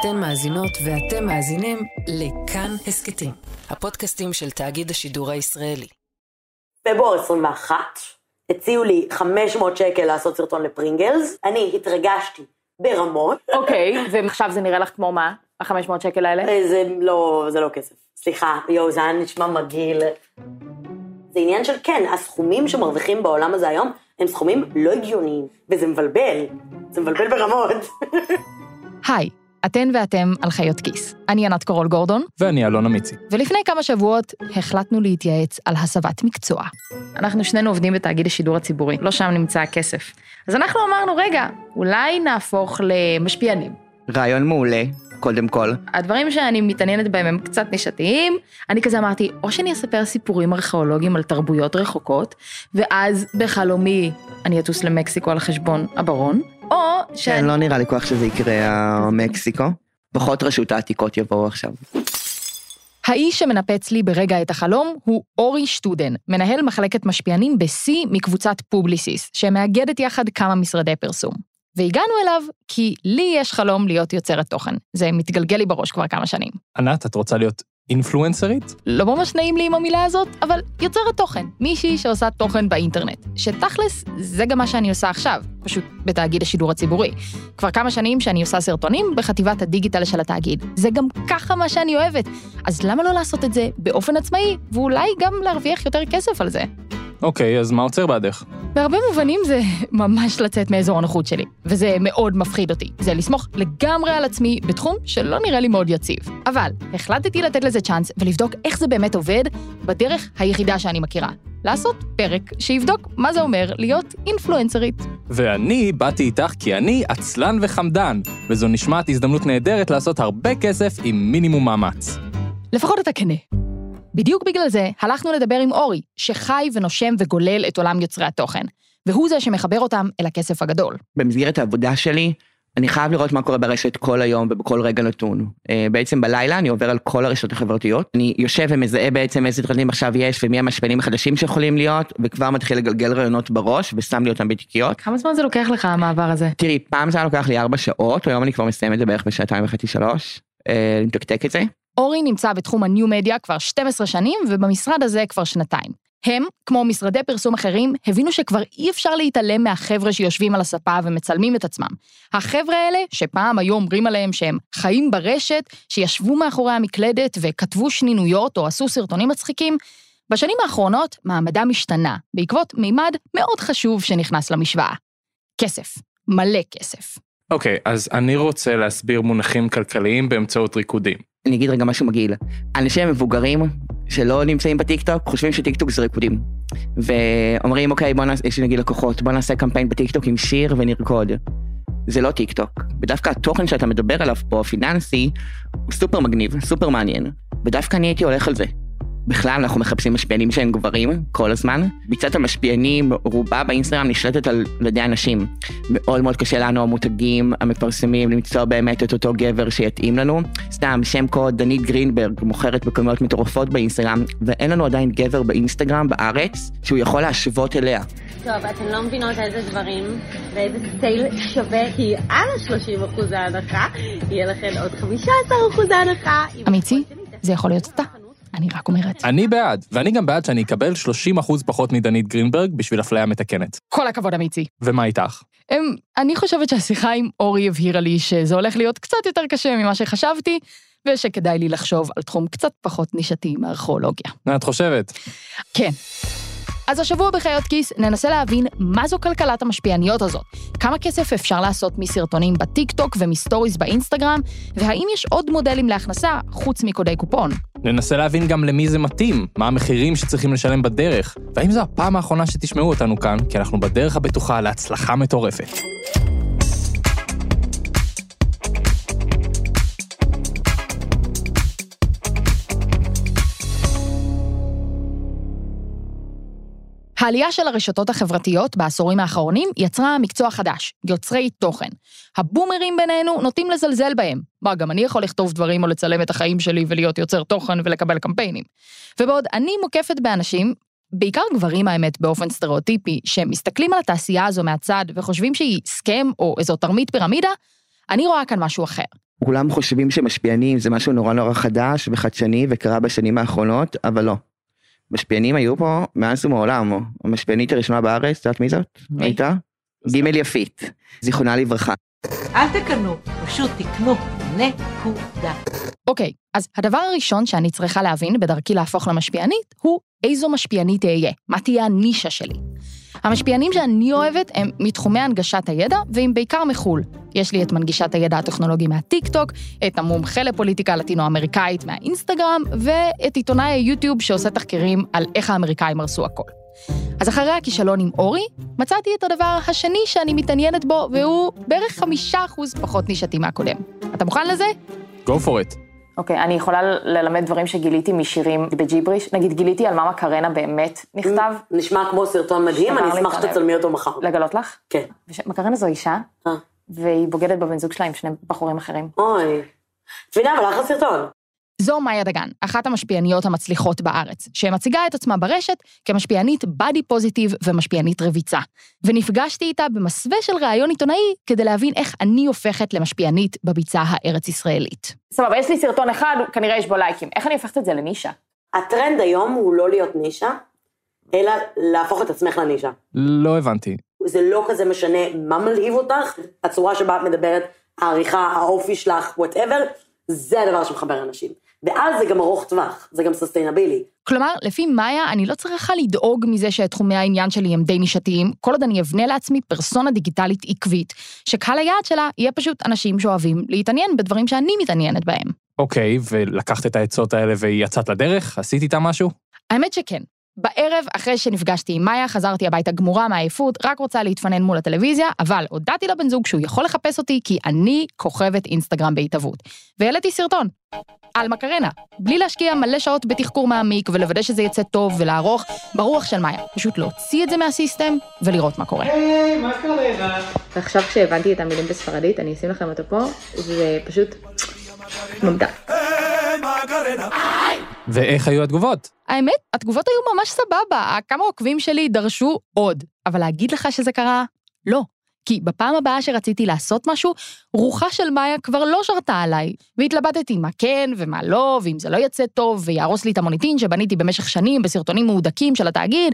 אתן מאזינות ואתם מאזינים לכאן הסכתים, הפודקאסטים של תאגיד השידור הישראלי. פברואר 21, הציעו לי 500 שקל לעשות סרטון לפרינגלס, אני התרגשתי ברמות. אוקיי, ועכשיו זה נראה לך כמו מה? ה-500 שקל האלה? אה, זה לא, זה לא כסף. סליחה, יואו, זה היה נשמע מגעיל. זה עניין של כן, הסכומים שמרוויחים בעולם הזה היום, הם סכומים לא הגיוניים, וזה מבלבל. זה מבלבל ברמות. היי, אתן ואתם על חיות כיס. אני ענת קורול גורדון, ואני אלון אמיצי. ולפני כמה שבועות החלטנו להתייעץ על הסבת מקצוע. אנחנו שנינו עובדים בתאגיד השידור הציבורי, לא שם נמצא הכסף. אז אנחנו אמרנו, רגע, אולי נהפוך למשפיענים. רעיון מעולה, קודם כל. הדברים שאני מתעניינת בהם הם קצת נישתיים. אני כזה אמרתי, או שאני אספר סיפורים ארכיאולוגיים על תרבויות רחוקות, ואז בחלומי אני אטוס למקסיקו על חשבון הברון, או כן, שאני... לא נראה לי כל כך שזה יקרה, מקסיקו. פחות רשות העתיקות יבואו עכשיו. האיש שמנפץ לי ברגע את החלום הוא אורי שטודן, מנהל מחלקת משפיענים ב-C מקבוצת פובליסיס, שמאגדת יחד כמה משרדי פרסום. והגענו אליו כי לי יש חלום להיות יוצרת תוכן. זה מתגלגל לי בראש כבר כמה שנים. ענת, את רוצה להיות אינפלואנסרית? לא ממש נעים לי עם המילה הזאת, אבל יוצרת תוכן. מישהי שעושה תוכן באינטרנט. שתכלס, זה גם מה שאני עושה עכשיו, פשוט בתאגיד השידור הציבורי. כבר כמה שנים שאני עושה סרטונים בחטיבת הדיגיטל של התאגיד. זה גם ככה מה שאני אוהבת. אז למה לא לעשות את זה באופן עצמאי, ואולי גם להרוויח יותר כסף על זה? אוקיי, אז מה עוצר בעדך? בהרבה מובנים זה ממש לצאת מאזור הנוחות שלי, וזה מאוד מפחיד אותי. זה לסמוך לגמרי על עצמי בתחום שלא נראה לי מאוד יציב. אבל החלטתי לתת לזה צ'אנס ולבדוק איך זה באמת עובד בדרך היחידה שאני מכירה. לעשות פרק שיבדוק מה זה אומר להיות אינפלואנסרית. ואני באתי איתך כי אני עצלן וחמדן, וזו נשמעת הזדמנות נהדרת לעשות הרבה כסף עם מינימום מאמץ. לפחות אתה כנה. בדיוק בגלל זה הלכנו לדבר עם אורי, שחי ונושם וגולל את עולם יוצרי התוכן, והוא זה שמחבר אותם אל הכסף הגדול. במסגרת העבודה שלי, אני חייב לראות מה קורה ברשת כל היום ובכל רגע נתון. אה, בעצם בלילה אני עובר על כל הרשתות החברתיות, אני יושב ומזהה בעצם איזה דרנים עכשיו יש ומי המשפיענים החדשים שיכולים להיות, וכבר מתחיל לגלגל רעיונות בראש ושם לי אותם בתיקיות. כמה זמן זה לוקח לך המעבר הזה? תראי, פעם זה היה לוקח לי ארבע שעות, היום אני כבר מסיים את זה בערך בשעתיים וחצי שלוש, אה, לתקתק את זה. אורי נמצא בתחום הניו-מדיה כבר 12 שנים, ובמשרד הזה כבר שנתיים. הם, כמו משרדי פרסום אחרים, הבינו שכבר אי אפשר להתעלם מהחבר'ה שיושבים על הספה ומצלמים את עצמם. החבר'ה האלה, שפעם היו אומרים עליהם שהם חיים ברשת, שישבו מאחורי המקלדת וכתבו שנינויות או עשו סרטונים מצחיקים, בשנים האחרונות מעמדם השתנה, בעקבות מימד מאוד חשוב שנכנס למשוואה. כסף. מלא כסף. אוקיי, אז אני רוצה להסביר מונחים כלכליים באמצעות ריקודים. אני אגיד רגע משהו מגעיל. אנשים מבוגרים שלא נמצאים בטיקטוק חושבים שטיקטוק זה ריקודים. ואומרים אוקיי בוא נעשה, יש לי נגיד לקוחות, בוא נעשה קמפיין בטיקטוק עם שיר ונרקוד. זה לא טיקטוק. ודווקא התוכן שאתה מדבר עליו פה, פיננסי, הוא סופר מגניב, סופר מעניין. ודווקא אני הייתי הולך על זה. בכלל אנחנו מחפשים משפיענים שהם גברים כל הזמן. ביצת המשפיענים רובה באינסטגרם נשלטת על ידי נשים. מאוד מאוד קשה לנו המותגים המפרסמים למצוא באמת את אותו גבר שיתאים לנו. סתם שם קוד דנית גרינברג מוכרת בכמויות מטורפות באינסטגרם ואין לנו עדיין גבר באינסטגרם בארץ שהוא יכול להשוות אליה. טוב, אתן לא מבינות איזה דברים ואיזה סטייל שווה, כי על ה-30% ההנחה יהיה לכם עוד 15% ההנחה. אמיצי, זה יכול להיות אתה. אני רק אומרת. אני בעד, ואני גם בעד שאני אקבל 30% פחות מדנית גרינברג בשביל אפליה מתקנת. כל הכבוד, אמיצי. ומה איתך? הם, אני חושבת שהשיחה עם אורי הבהירה לי שזה הולך להיות קצת יותר קשה ממה שחשבתי, ושכדאי לי לחשוב על תחום קצת פחות נישתי מארכיאולוגיה. את חושבת? כן. אז השבוע בחיות כיס ננסה להבין מה זו כלכלת המשפיעניות הזאת, כמה כסף אפשר לעשות מסרטונים בטיק טוק ומסטוריז באינסטגרם, והאם יש עוד מודלים להכנסה חוץ מקודי קופון. ננסה להבין גם למי זה מתאים, מה המחירים שצריכים לשלם בדרך, והאם זו הפעם האחרונה שתשמעו אותנו כאן, כי אנחנו בדרך הבטוחה להצלחה מטורפת. העלייה של הרשתות החברתיות בעשורים האחרונים יצרה מקצוע חדש, יוצרי תוכן. הבומרים בינינו נוטים לזלזל בהם. מה, גם אני יכול לכתוב דברים או לצלם את החיים שלי ולהיות יוצר תוכן ולקבל קמפיינים. ובעוד אני מוקפת באנשים, בעיקר גברים האמת באופן סטריאוטיפי, שמסתכלים על התעשייה הזו מהצד וחושבים שהיא סכם או איזו תרמית פירמידה, אני רואה כאן משהו אחר. כולם חושבים שמשפיענים זה משהו נורא נורא חדש וחדשני וקרה בשנים האחרונות, אבל לא. משפיענים היו פה מאז ומעולם. המשפיענית הראשונה בארץ, את יודעת מי זאת? מי? הייתה? גימל יפית, זיכרונה לברכה. אל תקנו, פשוט תקנו. נקודה. אוקיי, אז הדבר הראשון שאני צריכה להבין בדרכי להפוך למשפיענית, הוא איזו משפיענית אהיה, מה תהיה הנישה שלי. המשפיענים שאני אוהבת הם מתחומי הנגשת הידע, והם בעיקר מחו"ל. יש לי את מנגישת הידע הטכנולוגי מהטיק-טוק, את המומחה לפוליטיקה הלטינו-אמריקאית מהאינסטגרם, ואת עיתונאי היוטיוב שעושה תחקירים על איך האמריקאים הרסו הכל. אז אחרי הכישלון עם אורי, מצאתי את הדבר השני שאני מתעניינת בו, והוא בערך חמישה אחוז פחות נישתי מהקודם. אתה מוכן לזה? go for it. אוקיי, אני יכולה ללמד דברים שגיליתי משירים בג'יבריש. נגיד, גיליתי על מה מקרנה באמת נכתב. נשמע כמו סרטון מדהים, אני אשמח את. שתצלמי אותו מחר. לגלות לך? כן. וש- מקרנה זו אישה, אה. והיא בוגדת בבן זוג שלה עם שני בחורים אחרים. אוי. תבינה, אבל אחלה סרטון. זו מאיה דגן, אחת המשפיעניות המצליחות בארץ, שמציגה את עצמה ברשת כמשפיענית body positive ומשפיענית רביצה. ונפגשתי איתה במסווה של ראיון עיתונאי כדי להבין איך אני הופכת למשפיענית בביצה הארץ-ישראלית. סבבה, יש לי סרטון אחד, כנראה יש בו לייקים. איך אני הופכת את זה לנישה? הטרנד היום הוא לא להיות נישה, אלא להפוך את עצמך לנישה. לא הבנתי. זה לא כזה משנה מה מלהיב אותך, הצורה שבה את מדברת, העריכה, האופי שלך, whatever, זה הדבר שמחבר אנשים. ואז זה גם ארוך טווח, זה גם סוסטיינבילי. כלומר, לפי מאיה, אני לא צריכה לדאוג מזה שתחומי העניין שלי הם די נישתיים, כל עוד אני אבנה לעצמי פרסונה דיגיטלית עקבית, שקהל היעד שלה יהיה פשוט אנשים שאוהבים להתעניין בדברים שאני מתעניינת בהם. אוקיי, ולקחת את העצות האלה ויצאת לדרך? עשית איתה משהו? האמת שכן. בערב, אחרי שנפגשתי עם מאיה, חזרתי הביתה גמורה מעייפות, רק רוצה להתפנן מול הטלוויזיה, אבל הודעתי לבן זוג שהוא יכול לחפש אותי כי אני כוכבת אינסטגרם בהתהוות. והעליתי סרטון. על מקרנה, בלי להשקיע מלא שעות בתחקור מעמיק ולוודא שזה יצא טוב ולערוך ברוח של מאיה. פשוט להוציא את זה מהסיסטם ולראות מה קורה. ועכשיו כשהבנתי את המילים בספרדית, אני אשים לכם אותו פה, זה פשוט ממתק. ואיך היו התגובות? האמת, התגובות היו ממש סבבה, כמה עוקבים שלי דרשו עוד. אבל להגיד לך שזה קרה? לא. כי בפעם הבאה שרציתי לעשות משהו, רוחה של מאיה כבר לא שרתה עליי. והתלבטתי מה כן ומה לא, ואם זה לא יצא טוב ויהרוס לי את המוניטין שבניתי במשך שנים בסרטונים מהודקים של התאגיד.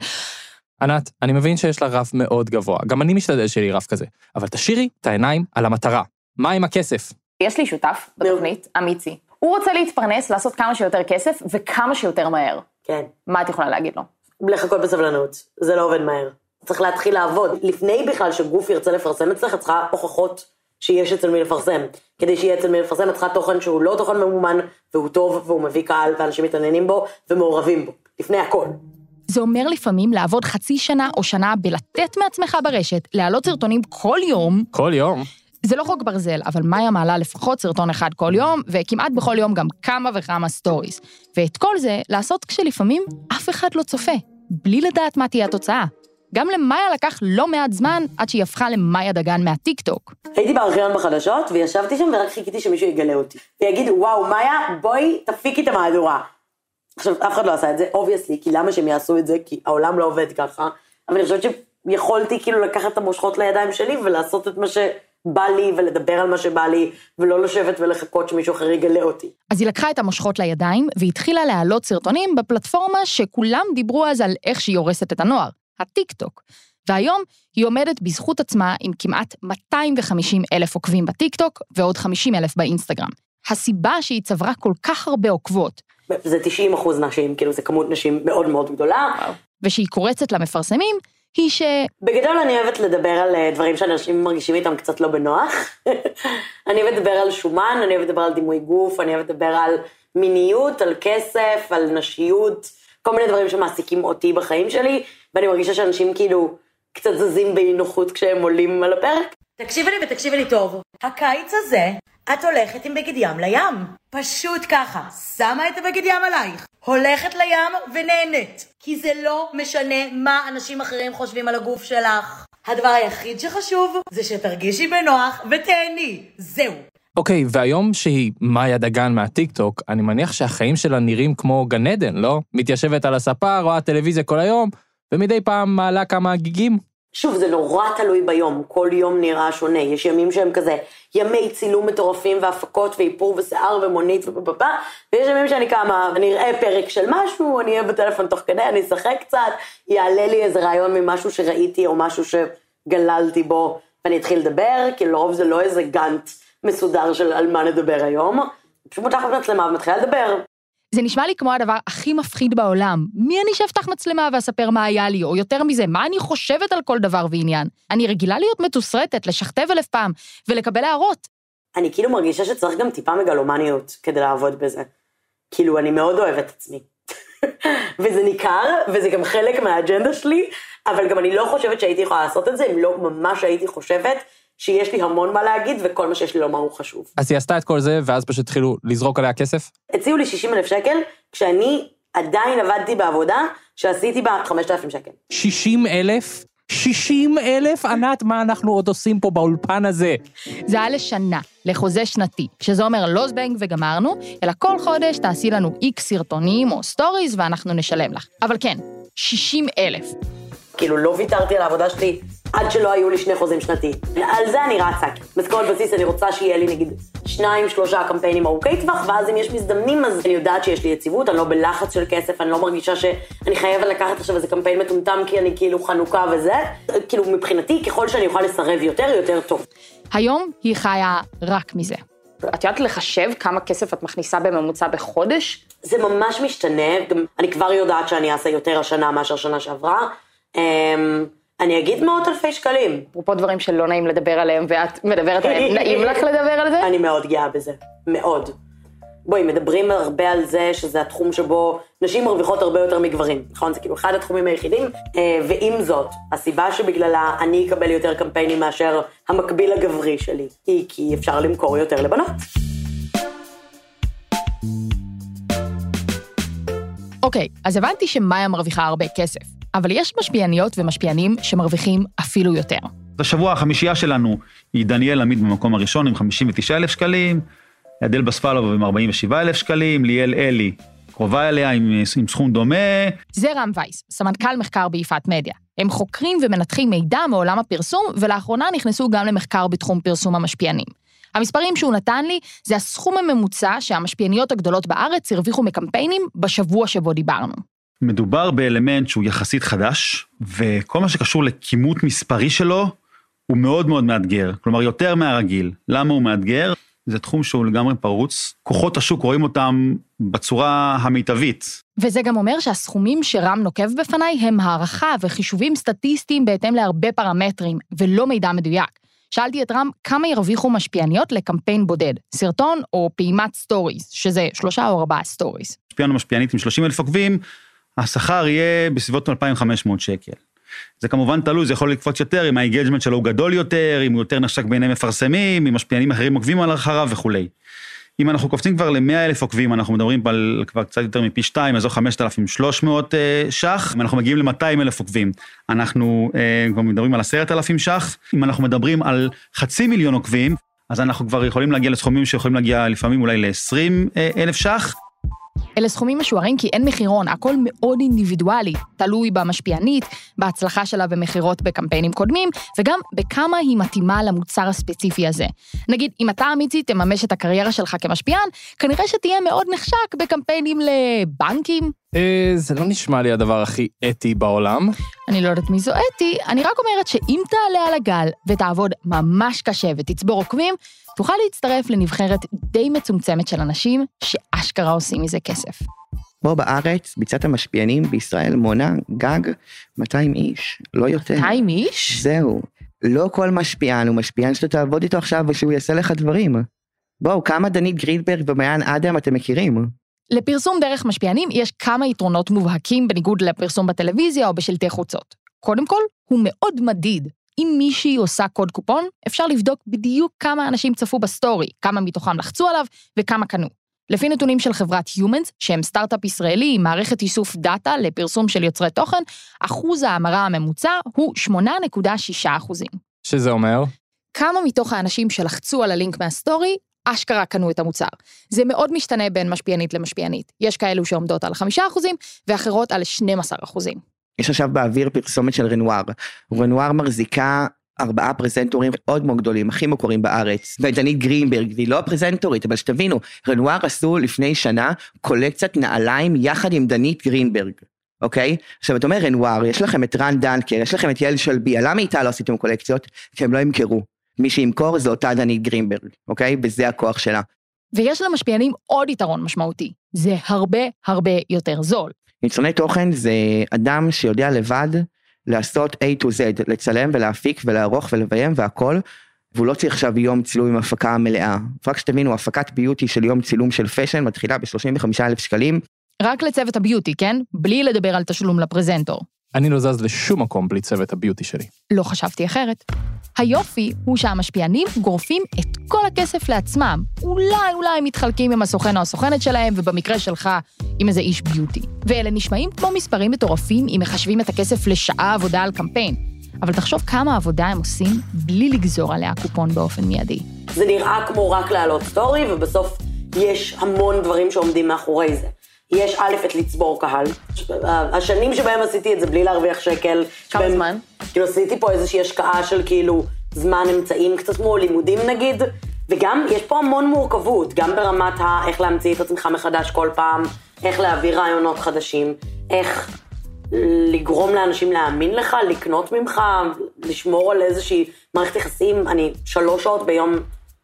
ענת, אני מבין שיש לה רף מאוד גבוה, גם אני משתדל שיהיה לי רף כזה, אבל תשאירי את העיניים על המטרה. מה עם הכסף? יש לי שותף בתוכנית, אמיצי. הוא רוצה להתפרנס, לעשות כמה שיותר כסף וכמה שיותר מהר. כן. מה את יכולה להגיד לו? לחכות בסבלנות, זה לא עובד מהר. צריך להתחיל לעבוד. לפני בכלל שגוף ירצה לפרסם אצלך, את צריכה הוכחות שיש אצל מי לפרסם. כדי שיהיה אצל מי לפרסם, את צריכה תוכן שהוא לא תוכן ממומן, והוא טוב, והוא מביא קהל, ואנשים מתעניינים בו, ומעורבים בו. לפני הכל. זה אומר לפעמים לעבוד חצי שנה או שנה בלתת מעצמך ברשת, להעלות סרטונים כל יום, כל יום. זה לא חוק ברזל, אבל מאיה מעלה לפחות סרטון אחד כל יום, וכמעט בכל יום גם כמה וכמה סטוריס. ואת כל זה לעשות כשלפעמים אף אחד לא צופה, בלי לדעת מה תהיה התוצאה. גם למאיה לקח לא מעט זמן עד שהיא הפכה למאיה דגן מהטיקטוק. הייתי בארכיון בחדשות, וישבתי שם ורק חיכיתי שמישהו יגלה אותי. ויגיד, וואו, מאיה, בואי תפיקי את המהדורה. עכשיו, אף אחד לא עשה את זה, obviously, כי למה שהם יעשו את זה? כי העולם לא עובד ככה. אבל אני חושבת שיכולתי כאילו לקחת את המושכות לידיים שלי ולעשות את מה שבא לי, ולדבר על מה שבא לי, ולא לשבת ולחכות שמישהו אחר יגלה אותי. אז היא לקחה את המושכות לידיים והתחילה להעלות סרטונים בפלטפורמה שכולם דיברו אז על איך שהיא הורסת את הנוער, הטיקטוק. והיום היא עומדת בזכות עצמה עם כמעט 250 אלף עוקבים בטיקטוק ועוד 50 אלף באינסטגרם. הסיבה שהיא צברה כל כך הרבה עוקבות, זה 90 אחוז נשים, כאילו זה כמות נשים מאוד מאוד גדולה. ושהיא קורצת למפרסמים, היא ש... בגדול אני אוהבת לדבר על אה, דברים שאנשים מרגישים איתם קצת לא בנוח. אני אוהבת לדבר על שומן, אני אוהבת לדבר על דימוי גוף, אני אוהבת לדבר על מיניות, על כסף, על נשיות, כל מיני דברים שמעסיקים אותי בחיים שלי, ואני מרגישה שאנשים כאילו קצת זזים באי נוחות כשהם עולים על הפרק. תקשיבי לי ותקשיבי לי טוב. הקיץ הזה, את הולכת עם בגד ים לים. פשוט ככה. שמה את הבגד ים עלייך. הולכת לים ונהנית. כי זה לא משנה מה אנשים אחרים חושבים על הגוף שלך. הדבר היחיד שחשוב זה שתרגישי בנוח ותהני. זהו. אוקיי, והיום שהיא מאיה דגן מהטיקטוק, אני מניח שהחיים שלה נראים כמו גן עדן, לא? מתיישבת על הספה, רואה טלוויזיה כל היום, ומדי פעם מעלה כמה גיגים. שוב, זה נורא תלוי ביום, כל יום נראה שונה. יש ימים שהם כזה ימי צילום מטורפים והפקות ואיפור ושיער ומונית ובבבא, ויש ימים שאני קמה, אני אראה פרק של משהו, אני אהיה בטלפון תוך כדי, אני אשחק קצת, יעלה לי איזה רעיון ממשהו שראיתי או משהו שגללתי בו, ואני אתחיל לדבר, כי לרוב זה לא איזה גאנט מסודר של על מה נדבר היום. פשוט פותחת מצלמה ומתחילה לדבר. זה נשמע לי כמו הדבר הכי מפחיד בעולם. מי אני שאפתח מצלמה ואספר מה היה לי, או יותר מזה, מה אני חושבת על כל דבר ועניין? אני רגילה להיות מתוסרטת, לשכתב אלף פעם, ולקבל הערות. אני כאילו מרגישה שצריך גם טיפה מגלומניות כדי לעבוד בזה. כאילו, אני מאוד אוהבת עצמי. וזה ניכר, וזה גם חלק מהאג'נדה שלי, אבל גם אני לא חושבת שהייתי יכולה לעשות את זה, אם לא ממש הייתי חושבת שיש לי המון מה להגיד, וכל מה שיש לי לומר הוא חשוב. אז היא עשתה את כל זה, ואז פשוט התחילו לזרוק עליה כסף? הציעו לי 60 אלף שקל, כשאני עדיין עבדתי בעבודה שעשיתי בה 5,000 שקל. 60 אלף? 60 אלף? ענת, מה אנחנו עוד עושים פה באולפן הזה? זה היה לשנה, לחוזה שנתי, שזה אומר לא זבנג וגמרנו, אלא כל חודש תעשי לנו איקס סרטונים או סטוריז ואנחנו נשלם לך. אבל כן, 60 אלף. כאילו, לא ויתרתי על העבודה שלי עד שלא היו לי שני חוזים שנתיים. על זה אני רצה. משכורת בסיס, אני רוצה שיהיה לי נגיד שניים, שלושה קמפיינים ארוכי טווח, ואז אם יש מזדמנים, אז אני יודעת שיש לי יציבות, אני לא בלחץ של כסף, אני לא מרגישה שאני חייבת לקחת עכשיו איזה קמפיין מטומטם כי אני כאילו חנוכה וזה. כאילו, מבחינתי, ככל שאני אוכל לסרב יותר, יותר טוב. היום היא חיה רק מזה. את יודעת לחשב כמה כסף את מכניסה בממוצע בחודש? זה ממש משתנה, גם אני כבר יודעת שאני אעשה יותר השנה מאשר שנה שעברה. אמ, אני אגיד מאות אלפי שקלים. אפרופו דברים שלא נעים לדבר עליהם, ואת מדברת עליהם, נעים לך לדבר על זה? אני מאוד גאה בזה, מאוד. בואי, מדברים הרבה על זה שזה התחום שבו נשים מרוויחות הרבה יותר מגברים, נכון? זה כאילו אחד התחומים היחידים, אה, ועם זאת, הסיבה שבגללה אני אקבל יותר קמפיינים מאשר המקביל הגברי שלי, היא כי אפשר למכור יותר לבנות. אוקיי, אז הבנתי שמאיה מרוויחה הרבה כסף, אבל יש משפיעניות ומשפיענים שמרוויחים אפילו יותר. השבוע החמישייה שלנו היא דניאל עמיד במקום הראשון עם 59,000 שקלים, אדל בספלוב עם 47,000 שקלים, ליאל אלי קרובה אליה עם, עם סכום דומה. זה רם וייס, סמנכ"ל מחקר ביפעת מדיה. הם חוקרים ומנתחים מידע מעולם הפרסום, ולאחרונה נכנסו גם למחקר בתחום פרסום המשפיענים. המספרים שהוא נתן לי זה הסכום הממוצע שהמשפיעניות הגדולות בארץ הרוויחו מקמפיינים בשבוע שבו דיברנו. מדובר באלמנט שהוא יחסית חדש, וכל מה שקשור לכימות מספרי שלו, הוא מאוד מאוד מאתגר. כלומר, יותר מהרגיל. למה הוא מאתגר? זה תחום שהוא לגמרי פרוץ. כוחות השוק רואים אותם בצורה המיטבית. וזה גם אומר שהסכומים שרם נוקב בפניי הם הערכה וחישובים סטטיסטיים בהתאם להרבה פרמטרים, ולא מידע מדויק. שאלתי את רם כמה ירוויחו משפיעניות לקמפיין בודד, סרטון או פעימת סטוריז, שזה שלושה או ארבעה סטוריז. משפיען או משפיענית עם 30 אלף עוקבים, השכר יהיה בסביבות 2,500 שקל. זה כמובן תלוי, זה יכול לקפוץ יותר, אם ה engagement שלו הוא גדול יותר, אם הוא יותר נחשק בעיני מפרסמים, אם משפיענים אחרים עוקבים על אחריו וכולי. אם אנחנו קופצים כבר ל-100 אלף עוקבים, אנחנו מדברים על כבר קצת יותר מפי 2, אזור 5,300 אה, ש"ח. אם אנחנו מגיעים ל-200 אלף עוקבים, אנחנו אה, כבר מדברים על 10,000 ש"ח. אם אנחנו מדברים על חצי מיליון עוקבים, אז אנחנו כבר יכולים להגיע לסכומים שיכולים להגיע לפעמים אולי ל-20 אה, ש"ח. אלה סכומים משוערים כי אין מחירון, הכל מאוד אינדיבידואלי, תלוי במשפיענית, בהצלחה שלה במכירות בקמפיינים קודמים, וגם בכמה היא מתאימה למוצר הספציפי הזה. נגיד, אם אתה אמיתי תממש את הקריירה שלך כמשפיען, כנראה שתהיה מאוד נחשק בקמפיינים לבנקים. אה, זה לא נשמע לי הדבר הכי אתי בעולם. אני לא יודעת מי זו אתי, אני רק אומרת שאם תעלה על הגל ותעבוד ממש קשה ותצבור עוקבים, תוכל להצטרף לנבחרת די מצומצמת של אנשים שאשכרה עושים מזה כסף. פה בארץ, ביצת המשפיענים בישראל מונה גג 200 איש, לא יותר. 200 איש? זהו. לא כל משפיען הוא משפיען שאתה תעבוד איתו עכשיו ושהוא יעשה לך דברים. בואו, כמה דנית גרינברג ומעיין אדם אתם מכירים? לפרסום דרך משפיענים יש כמה יתרונות מובהקים בניגוד לפרסום בטלוויזיה או בשלטי חוצות. קודם כל, הוא מאוד מדיד. אם מישהי עושה קוד קופון, אפשר לבדוק בדיוק כמה אנשים צפו בסטורי, כמה מתוכם לחצו עליו וכמה קנו. לפי נתונים של חברת Humans, שהם סטארט-אפ ישראלי עם מערכת איסוף דאטה לפרסום של יוצרי תוכן, אחוז ההמרה הממוצע הוא 8.6 אחוזים. שזה אומר? כמה מתוך האנשים שלחצו על הלינק מהסטורי, אשכרה קנו את המוצר. זה מאוד משתנה בין משפיענית למשפיענית. יש כאלו שעומדות על 5% ואחרות על 12%. יש עכשיו באוויר פרסומת של רנואר. רנואר מחזיקה ארבעה פרזנטורים מאוד מאוד גדולים, הכי מוכרים בארץ, ודנית גרינברג, והיא לא הפרזנטורית, אבל שתבינו, רנואר עשו לפני שנה קולקציית נעליים יחד עם דנית גרינברג, אוקיי? עכשיו אתה אומר רנואר, יש לכם את רן דנקר, יש לכם את יעל שלביה, למה איתה לא עשיתם קולקציות? כי הם לא ימכרו. מי שימכור זה אותה דנית גרינברג, אוקיי? וזה הכוח שלה. ויש למשפיענים עוד יתרון משמעותי, זה הרבה הרבה יותר זול. יצרני תוכן זה אדם שיודע לבד לעשות A to Z, לצלם ולהפיק ולערוך ולביים והכל, והוא לא צריך עכשיו יום צילום עם הפקה מלאה. רק שתבינו, הפקת beauty של יום צילום של fashion מתחילה ב-35 אלף שקלים. רק לצוות ה beauty, כן? בלי לדבר על תשלום לפרזנטור. אני לא זז לשום מקום בלי צוות הביוטי שלי. לא חשבתי אחרת. היופי הוא שהמשפיענים גורפים את כל הכסף לעצמם. אולי אולי הם מתחלקים עם הסוכן או הסוכנת שלהם, ובמקרה שלך, עם איזה איש ביוטי. ואלה נשמעים כמו מספרים מטורפים אם מחשבים את הכסף לשעה עבודה על קמפיין. אבל תחשוב כמה עבודה הם עושים בלי לגזור עליה קופון באופן מיידי. זה נראה כמו רק להעלות סטורי, ובסוף יש המון דברים שעומדים מאחורי זה. יש א', את לצבור קהל. השנים שבהם עשיתי את זה בלי להרוויח שקל. כמה שבהם- זמן? כאילו עשיתי פה איזושהי השקעה של כאילו זמן אמצעים, קצת כמו לימודים נגיד, וגם יש פה המון מורכבות, גם ברמת ה... איך להמציא את עצמך מחדש כל פעם, איך להביא רעיונות חדשים, איך לגרום לאנשים להאמין לך, לקנות ממך, לשמור על איזושהי מערכת יחסים. אני שלוש שעות ביום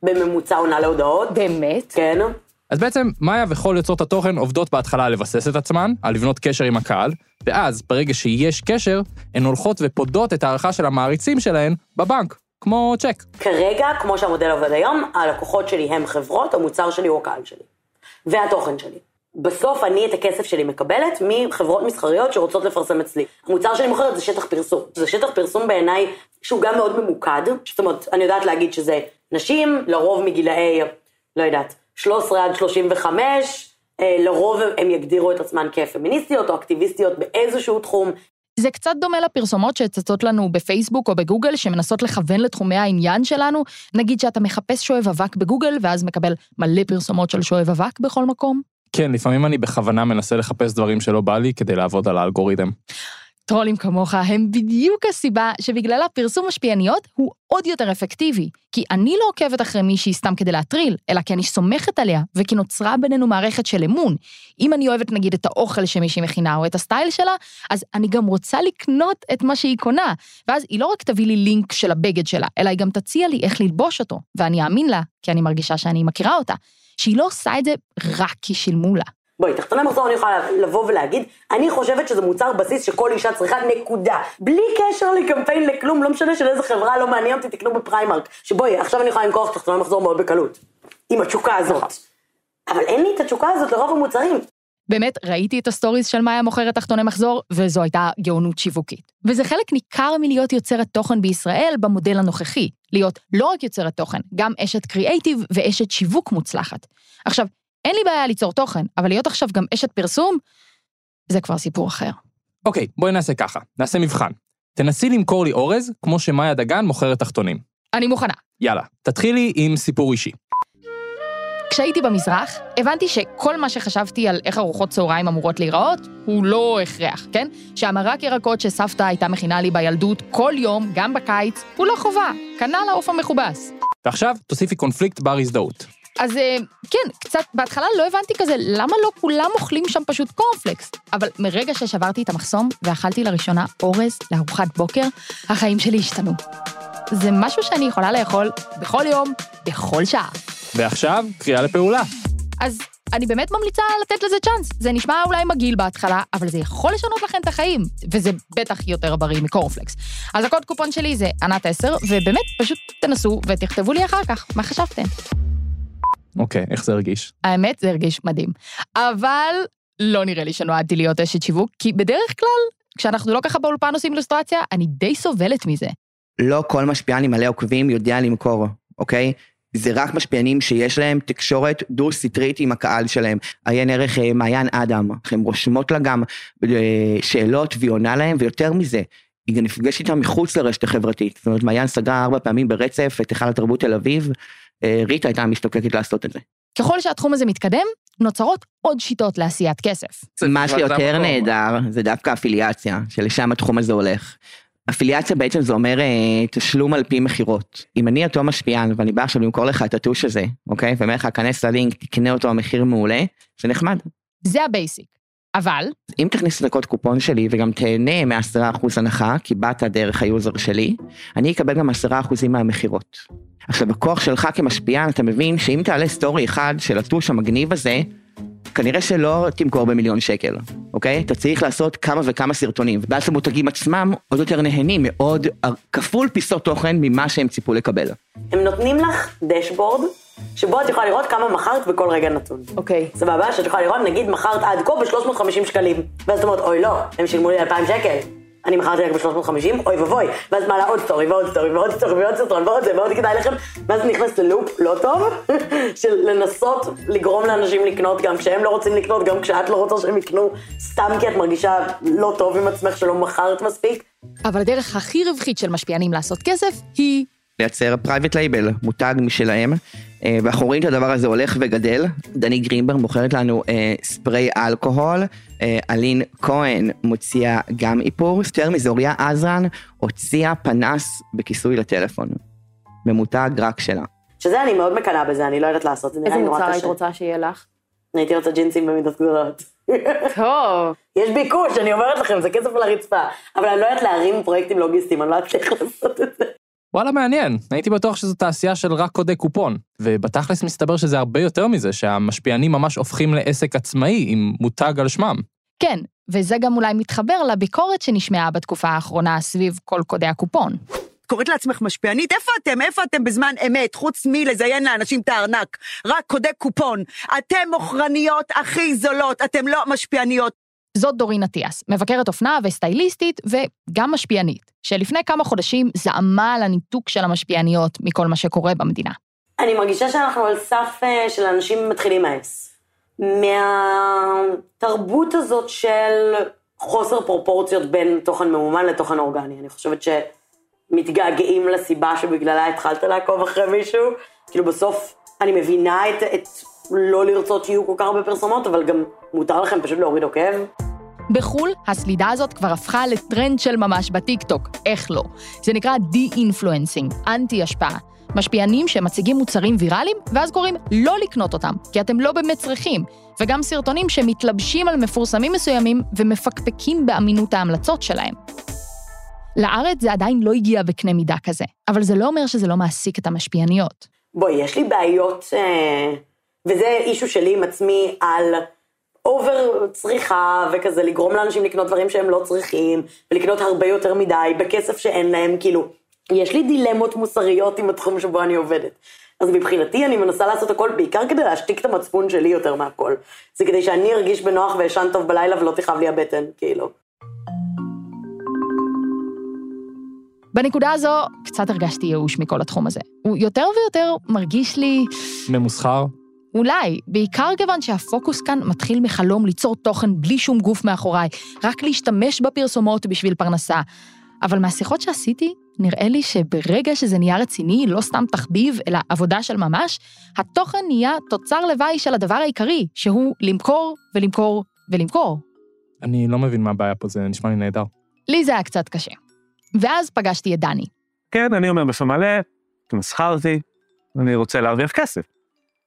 בממוצע עונה להודעות. באמת? כן. אז בעצם, מאיה וכל יוצרות התוכן עובדות בהתחלה לבסס את עצמן, על לבנות קשר עם הקהל, ואז, ברגע שיש קשר, הן הולכות ופודות את ההערכה של המעריצים שלהן בבנק, כמו צ'ק. כרגע, כמו שהמודל עובד היום, הלקוחות שלי הם חברות, המוצר שלי הוא הקהל שלי. והתוכן שלי. בסוף אני את הכסף שלי מקבלת מחברות מסחריות שרוצות לפרסם אצלי. המוצר שאני מוכרת זה שטח פרסום. זה שטח פרסום בעיניי שהוא גם מאוד ממוקד. זאת אומרת, אני יודעת להגיד שזה נשים, לרוב מגילאי, לא יודעת, 13 עד 35, אה, לרוב הם, הם יגדירו את עצמן כפמיניסטיות או אקטיביסטיות באיזשהו תחום. זה קצת דומה לפרסומות שצצות לנו בפייסבוק או בגוגל, שמנסות לכוון לתחומי העניין שלנו. נגיד שאתה מחפש שואב אבק בגוגל, ואז מקבל מלא פרסומות של שואב אבק בכל מקום. כן, לפעמים אני בכוונה מנסה לחפש דברים שלא בא לי כדי לעבוד על האלגוריתם. טרולים כמוך הם בדיוק הסיבה שבגללה פרסום משפיעניות הוא עוד יותר אפקטיבי. כי אני לא עוקבת אחרי מישהי סתם כדי להטריל, אלא כי אני סומכת עליה, וכי נוצרה בינינו מערכת של אמון. אם אני אוהבת נגיד את האוכל שמישהי מכינה או את הסטייל שלה, אז אני גם רוצה לקנות את מה שהיא קונה. ואז היא לא רק תביא לי לינק של הבגד שלה, אלא היא גם תציע לי איך ללבוש אותו. ואני אאמין לה, כי אני מרגישה שאני מכירה אותה, שהיא לא עושה את זה רק כי שילמו לה. בואי, תחתוני מחזור אני יכולה לבוא ולהגיד, אני חושבת שזה מוצר בסיס שכל אישה צריכה נקודה. בלי קשר לקמפיין, לכלום, לא משנה של איזה חברה, לא מעניין אותי, תקנו בפריימרק. שבואי, עכשיו אני יכולה למכור לך תחתוני מחזור מאוד בקלות. עם התשוקה הזאת. אבל אין לי את התשוקה הזאת לרוב המוצרים. באמת, ראיתי את הסטוריז של מאיה מוכרת תחתוני מחזור, וזו הייתה גאונות שיווקית. וזה חלק ניכר מלהיות יוצרת תוכן בישראל במודל הנוכחי. להיות לא רק יוצרת תוכן, גם אשת קריאייטיב ואשת שיווק מוצלחת. עכשיו, אין לי בעיה ליצור תוכן, אבל להיות עכשיו גם אשת פרסום, זה כבר סיפור אחר. אוקיי, בואי נעשה ככה, נעשה מבחן. תנסי למכור לי אורז, כמו שמאיה דגן מוכרת תחתונים. אני מוכנה. יאללה, תתחילי עם סיפור אישי. כשהייתי במזרח, הבנתי שכל מה שחשבתי על איך ארוחות צהריים אמורות להיראות, הוא לא הכרח, כן? שהמרק ירקות שסבתא הייתה מכינה לי בילדות כל יום, גם בקיץ, הוא לא חובה, כנ"ל העוף המכובס. ועכשיו, תוסיפי קונפליקט בר הזדהות. אז אה, כן, קצת, בהתחלה לא הבנתי כזה, למה לא כולם אוכלים שם פשוט קורנפלקס? אבל מרגע ששברתי את המחסום ואכלתי לראשונה אורז לארוחת בוקר, החיים שלי השתנו. זה משהו שאני יכולה לאכול בכל יום, בכל שעה. ועכשיו, קריאה לפעולה. אז אני באמת ממליצה לתת לזה צ'אנס. זה נשמע אולי מגעיל בהתחלה, אבל זה יכול לשנות לכם את החיים, וזה בטח יותר בריא מקורנפלקס. אז הקוד קופון שלי זה ענת 10, ובאמת, פשוט תנסו ותכתבו לי אחר כך מה חשבתם. אוקיי, איך זה הרגיש? האמת, זה הרגיש מדהים. אבל לא נראה לי שנועדתי להיות אשת שיווק, כי בדרך כלל, כשאנחנו לא ככה באולפן עושים אילוסטרציה, אני די סובלת מזה. לא כל משפיען עם מלא עוקבים יודע למכור, אוקיי? זה רק משפיענים שיש להם תקשורת דו-סטרית עם הקהל שלהם. עיין ערך אה, מעיין אדם, הן רושמות לה גם אה, שאלות והיא עונה להם, ויותר מזה, היא גם נפגשת איתם מחוץ לרשת החברתית. זאת אומרת, מעיין סגרה ארבע פעמים ברצף את היכל התרבות תל אביב, ריטה הייתה משתוקקת לעשות את זה. ככל שהתחום הזה מתקדם, נוצרות עוד שיטות לעשיית כסף. מה שיותר. נהדר זה דווקא אפיליאציה, שלשם התחום הזה הולך. אפיליאציה בעצם זה אומר אה, תשלום על פי מכירות. אם אני אותו משפיען ואני בא עכשיו למכור לך את הטוש הזה, אוקיי? ואומר לך, כנס ללינק, תקנה אותו המחיר מעולה, זה נחמד. זה ה basic. אבל, אם תכניס את הקוד קופון שלי וגם תהנה מ-10% הנחה, כי באת דרך ה user שלי, אני אקבל גם 10% מהמכירות. עכשיו, בכוח שלך כמשפיען, אתה מבין שאם תעלה סטורי אחד של הטוש המגניב הזה, כנראה שלא תמכור במיליון שקל, אוקיי? אתה צריך לעשות כמה וכמה סרטונים, ואז המותגים עצמם עוד יותר נהנים מעוד כפול פיסות תוכן ממה שהם ציפו לקבל. הם נותנים לך dashboard, שבו את יכולה לראות כמה מכרת בכל רגע נתון. אוקיי. סבבה? שאת יכולה לראות, נגיד מכרת עד כה ב-350 שקלים. ואז את אומרת, אוי לא, הם שילמו לי 2,000 שקל. אני מכרתי רק ב-350, אוי ואבוי. ואז מעלה עוד סטורי ועוד סטורי ועוד סטורי ועוד סרטון ועוד זה ועוד כדאי לכם. ואז נכנס ללופ לא טוב, של לנסות לגרום לאנשים לקנות גם כשהם לא רוצים לקנות, גם כשאת לא רוצה שהם יקנו, סתם כי את מרגישה לא טוב עם עצמך שלא מכרת מספיק. אבל הדרך הכי רווחית של משפיענים לעשות כסף היא לייצר private label, מותג משלהם, אה, ואנחנו רואים את הדבר הזה הולך וגדל. דני גרינברג מוכרת לנו אה, ספרי אלכוהול, אה, אלין כהן מוציאה גם איפור, סטר מזוריה עזרן הוציאה פנס בכיסוי לטלפון, ממותג רק שלה. שזה אני מאוד מקנאה בזה, אני לא יודעת לעשות, זה נראה איזה לי נורא מוצר קשה. היית רוצה שיהיה לך? אני הייתי רוצה ג'ינסים במידות גדולות. טוב. יש ביקוש, אני אומרת לכם, זה כסף על הרצפה. אבל אני לא יודעת להרים פרויקטים לוגיסטיים, אני לא יודעת איך לעשות את זה. וואלה מעניין, הייתי בטוח שזו תעשייה של רק קודי קופון, ובתכלס מסתבר שזה הרבה יותר מזה, שהמשפיענים ממש הופכים לעסק עצמאי עם מותג על שמם. כן, וזה גם אולי מתחבר לביקורת שנשמעה בתקופה האחרונה סביב כל קודי הקופון. קוראת לעצמך משפיענית, איפה אתם? איפה אתם בזמן אמת? חוץ מלזיין לאנשים את הארנק. רק קודי קופון. אתם מוכרניות הכי זולות, אתם לא משפיעניות. זאת דורין אטיאס, מבקרת אופנה וסטייליסטית וגם משפיענית, שלפני כמה חודשים זעמה על הניתוק של המשפיעניות מכל מה שקורה במדינה. אני מרגישה שאנחנו על סף אה, של אנשים מתחילים מאס. מהתרבות הזאת של חוסר פרופורציות בין תוכן ממומן לתוכן אורגני. אני חושבת שמתגעגעים לסיבה שבגללה התחלת לעקוב אחרי מישהו. כאילו בסוף אני מבינה את, את לא לרצות שיהיו כל כך הרבה פרסומות, אבל גם מותר לכם פשוט להוריד עוקב. בחו"ל, הסלידה הזאת כבר הפכה לטרנד של ממש בטיקטוק, איך לא? זה נקרא de-influencing, אנטי-השפעה. משפיענים שמציגים מוצרים ויראליים, ואז קוראים לא לקנות אותם, כי אתם לא באמת צריכים. וגם סרטונים שמתלבשים על מפורסמים מסוימים ומפקפקים באמינות ההמלצות שלהם. לארץ זה עדיין לא הגיע בקנה מידה כזה, אבל זה לא אומר שזה לא מעסיק את המשפיעניות. בואי, יש לי בעיות, אה, וזה אישו שלי עם עצמי על אובר צריכה וכזה לגרום לאנשים לקנות דברים שהם לא צריכים, ולקנות הרבה יותר מדי בכסף שאין להם, כאילו, יש לי דילמות מוסריות עם התחום שבו אני עובדת. אז מבחינתי אני מנסה לעשות הכל בעיקר כדי להשתיק את המצפון שלי יותר מהכל. זה כדי שאני ארגיש בנוח ואשן טוב בלילה ולא תכאב לי הבטן, כאילו. בנקודה הזו, קצת הרגשתי ייאוש מכל התחום הזה. הוא יותר ויותר מרגיש לי, ממוסחר. אולי, בעיקר כיוון שהפוקוס כאן מתחיל מחלום ליצור תוכן בלי שום גוף מאחוריי, רק להשתמש בפרסומות בשביל פרנסה. אבל מהשיחות שעשיתי, נראה לי שברגע שזה נהיה רציני, לא סתם תחביב, אלא עבודה של ממש, התוכן נהיה תוצר לוואי של הדבר העיקרי, שהוא למכור ולמכור ולמכור. אני לא מבין מה הבעיה פה, זה נשמע לי נהדר. לי זה היה קצת קשה. ואז פגשתי את דני. כן, אני אומר בפה מלא, תמסחרתי, אני רוצה להרוויח כסף.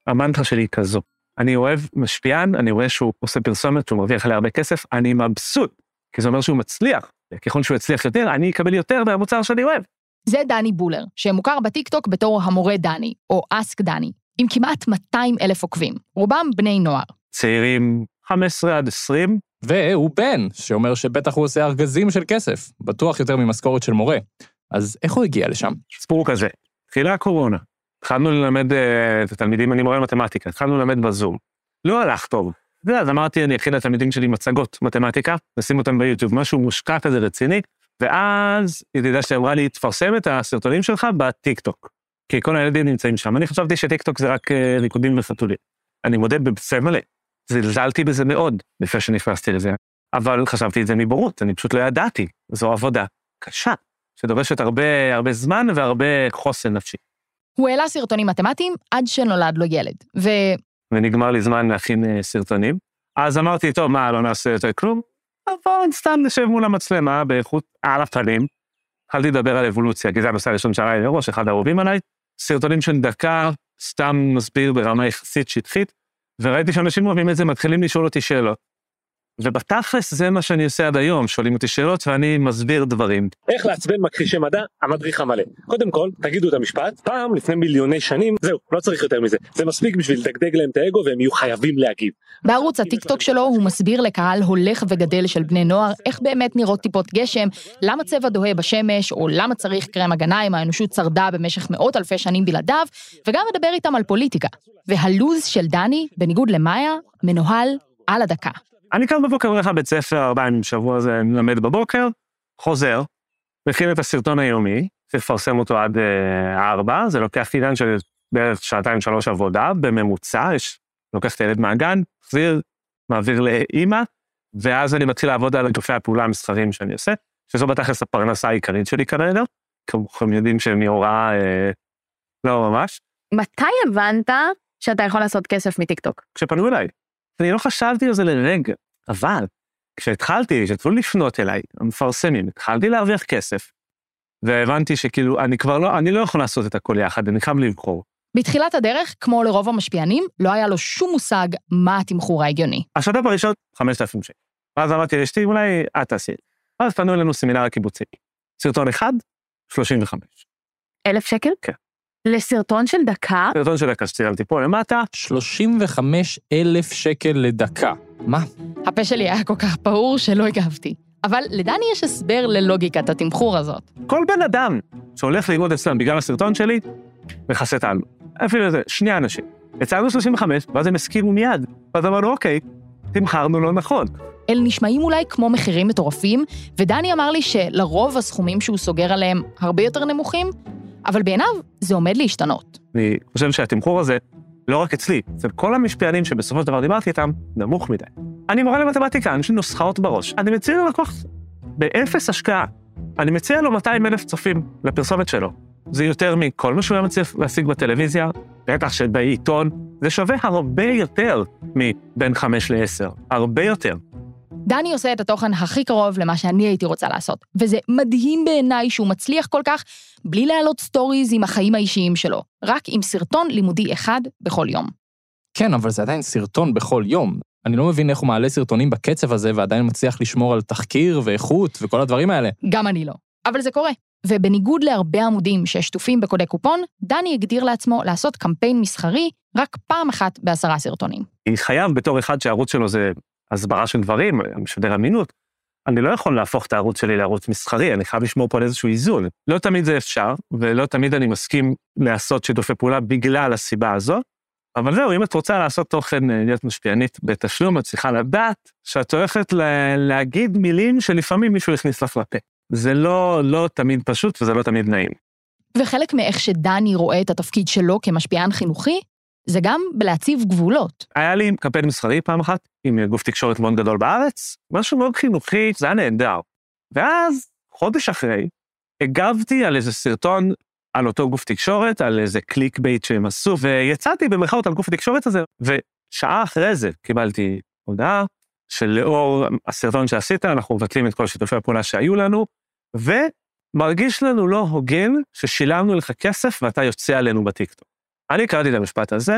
המנטרה שלי היא כזו, אני אוהב משפיען, אני רואה שהוא עושה פרסומת, שהוא מרוויח עליה הרבה כסף, אני מבסוט, כי זה אומר שהוא מצליח. ככל שהוא יצליח יותר, אני אקבל יותר מהמוצר שאני אוהב. זה דני בולר, שמוכר בטיקטוק בתור המורה דני, או אסק דני, עם כמעט 200 אלף עוקבים, רובם בני נוער. צעירים 15 עד 20, והוא בן, שאומר שבטח הוא עושה ארגזים של כסף, בטוח יותר ממשכורת של מורה. אז איך הוא הגיע לשם? סיפור כזה, התחילה הקורונה, התחלנו ללמד אה, את התלמידים, אני מורה למתמטיקה, התחלנו ללמד בזום. לא הלך טוב. ואז אמרתי, אני אכין לתלמידים שלי מצגות מתמטיקה, נשים אותם ביוטיוב, משהו מושקע כזה רציני, ואז ידידה שלי אמרה לי, תפרסם את הסרטונים שלך בטיקטוק. כי כל הילדים נמצאים שם. אני חשבתי שטיקטוק זה רק אה, ריקודים וחתולים. אני מודה בפה מלא, זלזלתי בזה מאוד לפני שנכנסתי לזה, אבל חשבתי את זה מבורות, אני פשוט לא ידעתי. זו עבודה קשה, שדורשת הרבה, הרבה זמן והרבה חוסן נפשי. הוא העלה סרטונים מתמטיים עד שנולד לו ילד, ו... ונגמר לי זמן להכין אה, סרטונים. אז אמרתי, טוב, מה, לא נעשה יותר כלום? בואו סתם נשב מול המצלמה באיכות על הפנים. התחלתי לדבר על אבולוציה, כי זה הנושא הראשון שעלה לי לראש, אחד האהובים עליי. סרטונים של דקה, סתם מסביר ברמה יחסית שטחית, וראיתי שאנשים אוהבים את זה, מתחילים לשאול אותי שאלות. ובתכלס זה מה שאני עושה עד היום, שואלים אותי שאלות ואני מסביר דברים. איך לעצבן מכחישי מדע? המדריך המלא. קודם כל, תגידו את המשפט, פעם לפני מיליוני שנים, זהו, לא צריך יותר מזה. זה מספיק בשביל לדגדג להם את האגו והם יהיו חייבים להגיב. בערוץ הטיקטוק שלו הוא מסביר לקהל הולך וגדל של בני נוער איך באמת נראות טיפות גשם, למה צבע דוהה בשמש, או למה צריך קרם הגנה אם האנושות שרדה במשך מאות אלפי שנים בלעדיו, וגם מדבר איתם על פוליטיקה. והלו"ז של דני, בניגוד למאיה, מנוהל על הדקה. אני קם בבוקר הולך לבית ספר, ארבעה ימים בשבוע הזה, אני מלמד בבוקר, חוזר, מכין את הסרטון היומי, צריך לפרסם אותו עד אה, ארבע, זה לוקח עניין של בערך שעתיים שלוש עבודה, בממוצע, יש, לוקח את הילד מהגן, מחזיר, מעביר לאימא, ואז אני מתחיל לעבוד על גופי הפעולה המסחריים שאני עושה, שזו בתכלס הפרנסה העיקרית שלי כרגע, כמוכם יודעים שמהוראה, אה, לא ממש. מתי הבנת שאתה יכול לעשות כסף מטיקטוק? כשפנו אליי. אני לא חשבתי על זה לרגע, אבל כשהתחלתי, כשהתחילו לפנות אליי, המפרסמים, התחלתי להרוויח כסף, והבנתי שכאילו, אני כבר לא, אני לא יכול לעשות את הכל יחד, אני חייב לבחור. בתחילת הדרך, כמו לרוב המשפיענים, לא היה לו שום מושג מה התמחור ההגיוני. השת"פ הראשון, 5,000 שקל. ואז אמרתי לאשתי, אולי את תעשי את זה. אז פנו אלינו סמינר הקיבוצי. סרטון אחד, 35. אלף שקל? כן. לסרטון של דקה? סרטון של דקה שצילמתי פה למטה. 35 אלף שקל לדקה. מה? הפה שלי היה כל כך פעור שלא הגבתי. אבל לדני יש הסבר ללוגיקת התמחור הזאת. כל בן אדם שהולך ללמוד אצלם בגלל הסרטון שלי, מכסה את העלות. אפילו איזה שני אנשים. הצגנו 35, ואז הם הסכימו מיד. ואז אמרנו, אוקיי, תמכרנו לא נכון. אלה נשמעים אולי כמו מחירים מטורפים, ודני אמר לי שלרוב הסכומים שהוא סוגר עליהם הרבה יותר נמוכים, אבל בעיניו זה עומד להשתנות. אני חושב שהתמחור הזה, לא רק אצלי, אצל כל המשפיענים שבסופו של דבר דיברתי איתם, נמוך מדי. אני מורה למתמטיקה, יש לי נוסחאות בראש. אני מציע ללקוח באפס השקעה. אני מציע לו 200 אלף צופים לפרסומת שלו. זה יותר מכל מה שהוא היה מצליח להשיג בטלוויזיה, בטח שבעיתון, זה שווה הרבה יותר מבין 5 ל-10, הרבה יותר. דני עושה את התוכן הכי קרוב למה שאני הייתי רוצה לעשות, וזה מדהים בעיניי שהוא מצליח כל כך בלי להעלות סטוריז עם החיים האישיים שלו, רק עם סרטון לימודי אחד בכל יום. כן, אבל זה עדיין סרטון בכל יום. אני לא מבין איך הוא מעלה סרטונים בקצב הזה ועדיין מצליח לשמור על תחקיר ואיכות וכל הדברים האלה. גם אני לא. אבל זה קורה. ובניגוד להרבה עמודים ששטופים בקודי קופון, דני הגדיר לעצמו לעשות קמפיין מסחרי רק פעם אחת בעשרה סרטונים. אני חייב בתור אחד שהערוץ שלו זה הסברה של דברים, משדר אמינות, אני לא יכול להפוך את הערוץ שלי לערוץ מסחרי, אני חייב לשמור פה על איזשהו איזון. לא תמיד זה אפשר, ולא תמיד אני מסכים לעשות שיתופי פעולה בגלל הסיבה הזו, אבל זהו, אם את רוצה לעשות תוכן, אה, להיות משפיענית בתשלום, את צריכה לדעת שאת הולכת להגיד מילים שלפעמים מישהו יכניס לך לפה. זה לא, לא תמיד פשוט וזה לא תמיד נעים. וחלק מאיך שדני רואה את התפקיד שלו כמשפיען חינוכי, זה גם בלהציב גבולות. היה לי קמפיין מסחרי פעם אחת, עם גוף תקשורת מאוד גדול בארץ, משהו מאוד חינוכי, זה היה נהדר. ואז, חודש אחרי, הגבתי על איזה סרטון על אותו גוף תקשורת, על איזה clickbait שהם עשו, ויצאתי במרכאות על גוף התקשורת הזה, ושעה אחרי זה קיבלתי הודעה שלאור הסרטון שעשית, אנחנו מבטלים את כל שיתופי הפעולה שהיו לנו, ומרגיש לנו לא הוגן ששילמנו לך כסף ואתה יוצא עלינו בטיקטוק. אני קראתי את המשפט הזה,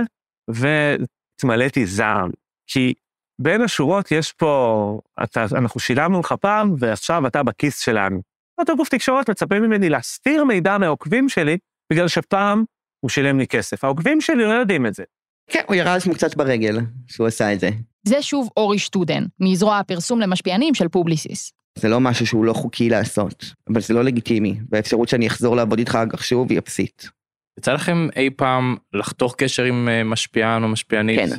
והתמלאתי זעם, כי בין השורות יש פה, אתה, אנחנו שילמנו לך פעם, ועכשיו אתה בכיס שלנו. אותו גוף תקשורת מצפה ממני להסתיר מידע מהעוקבים שלי, בגלל שפעם הוא שילם לי כסף. העוקבים שלי לא יודעים את זה. כן, הוא ירה לעצמו קצת ברגל שהוא עשה את זה. זה שוב אורי שטודן, מזרוע הפרסום למשפיענים של פובליסיס. זה לא משהו שהוא לא חוקי לעשות, אבל זה לא לגיטימי, והאפשרות שאני אחזור לעבוד איתך כך שוב היא אפסית. יצא לכם אי פעם לחתוך קשר עם אה, משפיען או משפיענית? כן,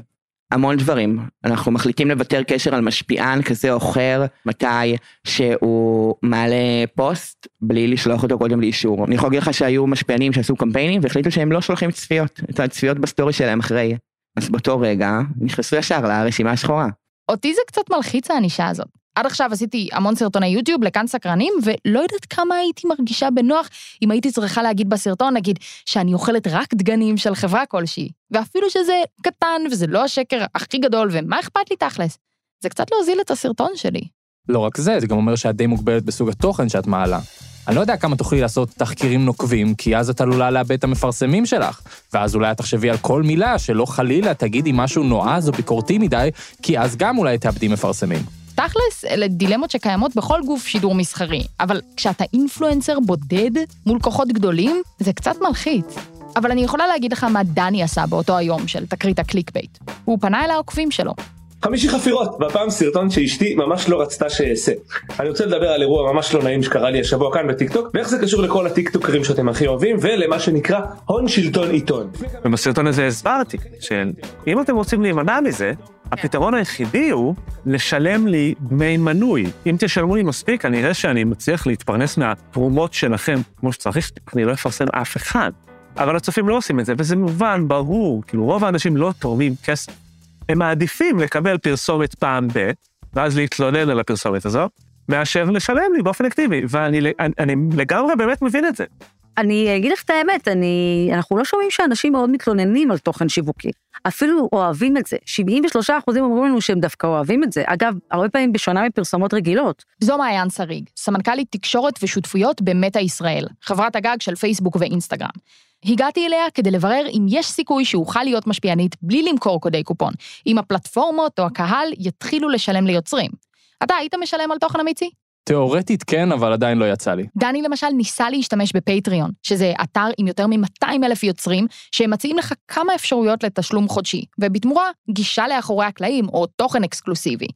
המון דברים. אנחנו מחליטים לוותר קשר על משפיען כזה או אחר, מתי שהוא מעלה פוסט בלי לשלוח אותו קודם לאישור. אני יכול להגיד לך שהיו משפיענים שעשו קמפיינים והחליטו שהם לא שולחים צפיות, את הצפיות בסטורי שלהם אחרי. אז באותו רגע נכנסו ישר לרשימה השחורה. אותי זה קצת מלחיץ הענישה הזאת. עד עכשיו עשיתי המון סרטוני יוטיוב לכאן סקרנים, ולא יודעת כמה הייתי מרגישה בנוח אם הייתי צריכה להגיד בסרטון, נגיד, שאני אוכלת רק דגנים של חברה כלשהי. ואפילו שזה קטן וזה לא השקר הכי גדול, ומה אכפת לי תכלס? זה קצת להוזיל את הסרטון שלי. לא רק זה, זה גם אומר שאת די מוגבלת בסוג התוכן שאת מעלה. אני לא יודע כמה תוכלי לעשות תחקירים נוקבים, כי אז את עלולה לאבד את המפרסמים שלך. ואז אולי את תחשבי על כל מילה, שלא חלילה תגידי משהו נועז או ביקורתי מדי, כי אז גם אולי תאבדי מפרסמים. תכלס, אלה דילמות שקיימות בכל גוף שידור מסחרי, אבל כשאתה influencer בודד מול כוחות גדולים, זה קצת מלחיץ. אבל אני יכולה להגיד לך מה דני עשה באותו היום של תקרית ה clickbait. הוא פנה אל העוקבים שלו. חמישי חפירות, והפעם סרטון שאשתי ממש לא רצתה שאעשה. אני רוצה לדבר על אירוע ממש לא נעים שקרה לי השבוע כאן בטיקטוק, ואיך זה קשור לכל הטיקטוקרים שאתם הכי אוהבים, ולמה שנקרא הון שלטון עיתון. ובסרטון הזה הסברתי שאם אתם רוצים להימנע מזה, הפתרון היחידי הוא לשלם לי דמי מנוי. אם תשלמו לי מספיק, אני אראה שאני מצליח להתפרנס מהתרומות שלכם כמו שצריך, אני לא אפרסם אף אחד. אבל הצופים לא עושים את זה, וזה מובן, ברור, כאילו רוב האנשים לא תורמים כסף. הם מעדיפים לקבל פרסומת פעם ב, ואז להתלונן על הפרסומת הזו, מאשר לשלם לי באופן אקטיבי, ואני אני, אני לגמרי באמת מבין את זה. אני אגיד לך את האמת, אני, אנחנו לא שומעים שאנשים מאוד מתלוננים על תוכן שיווקי. אפילו אוהבים את זה. 73 אחוזים אומרים לנו שהם דווקא אוהבים את זה. אגב, הרבה פעמים בשונה מפרסומות רגילות. זו מעיין שריג, סמנכ"לית תקשורת ושותפויות במטא ישראל, חברת הגג של פייסבוק ואינסטגרם. הגעתי אליה כדי לברר אם יש סיכוי שאוכל להיות משפיענית בלי למכור קודי קופון, אם הפלטפורמות או הקהל יתחילו לשלם ליוצרים. אתה היית משלם על תוכן אמיתי? תאורטית כן, אבל עדיין לא יצא לי. דני למשל ניסה להשתמש בפטריון, שזה אתר עם יותר מ-200 אלף יוצרים, שהם מציעים לך כמה אפשרויות לתשלום חודשי, ובתמורה, גישה לאחורי הקלעים או תוכן אקסקלוסיבי.